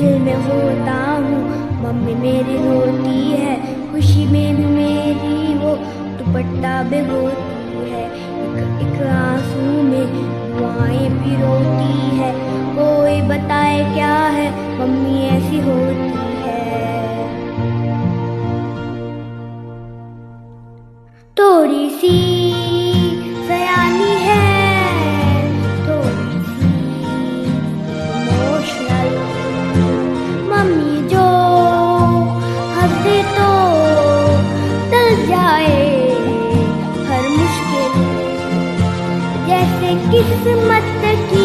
सोता हूँ? मम्मी मेरी रोती है खुशी में भी मेरी वो दुपट्टा भी भिगोती है। एक, एक आँसू में दुआएँ भी रोती है कोई बताए क्या है? जाए हर मुश्किल जैसे किस्मत की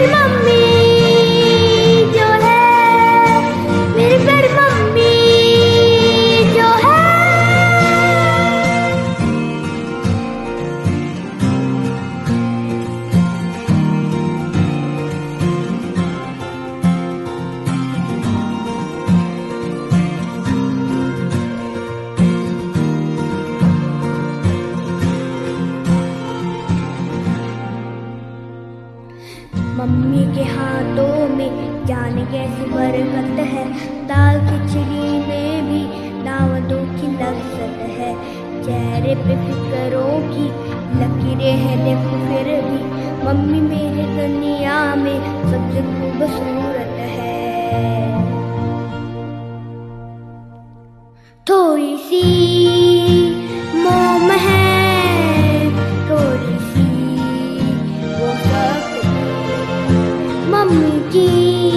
मेरी प्यारी मम्मी के हाथों में जाने कैसी बरकत है। दाल खिचड़ी में भी दावतों की लज्जत है। चेहरे पे फिक्रों की लकीरें हैं, देखो फिर भी। मम्मी मेरे दुनिया में सबसे खूबसूरत है। थोड़ी सी मोम है। 眼睛。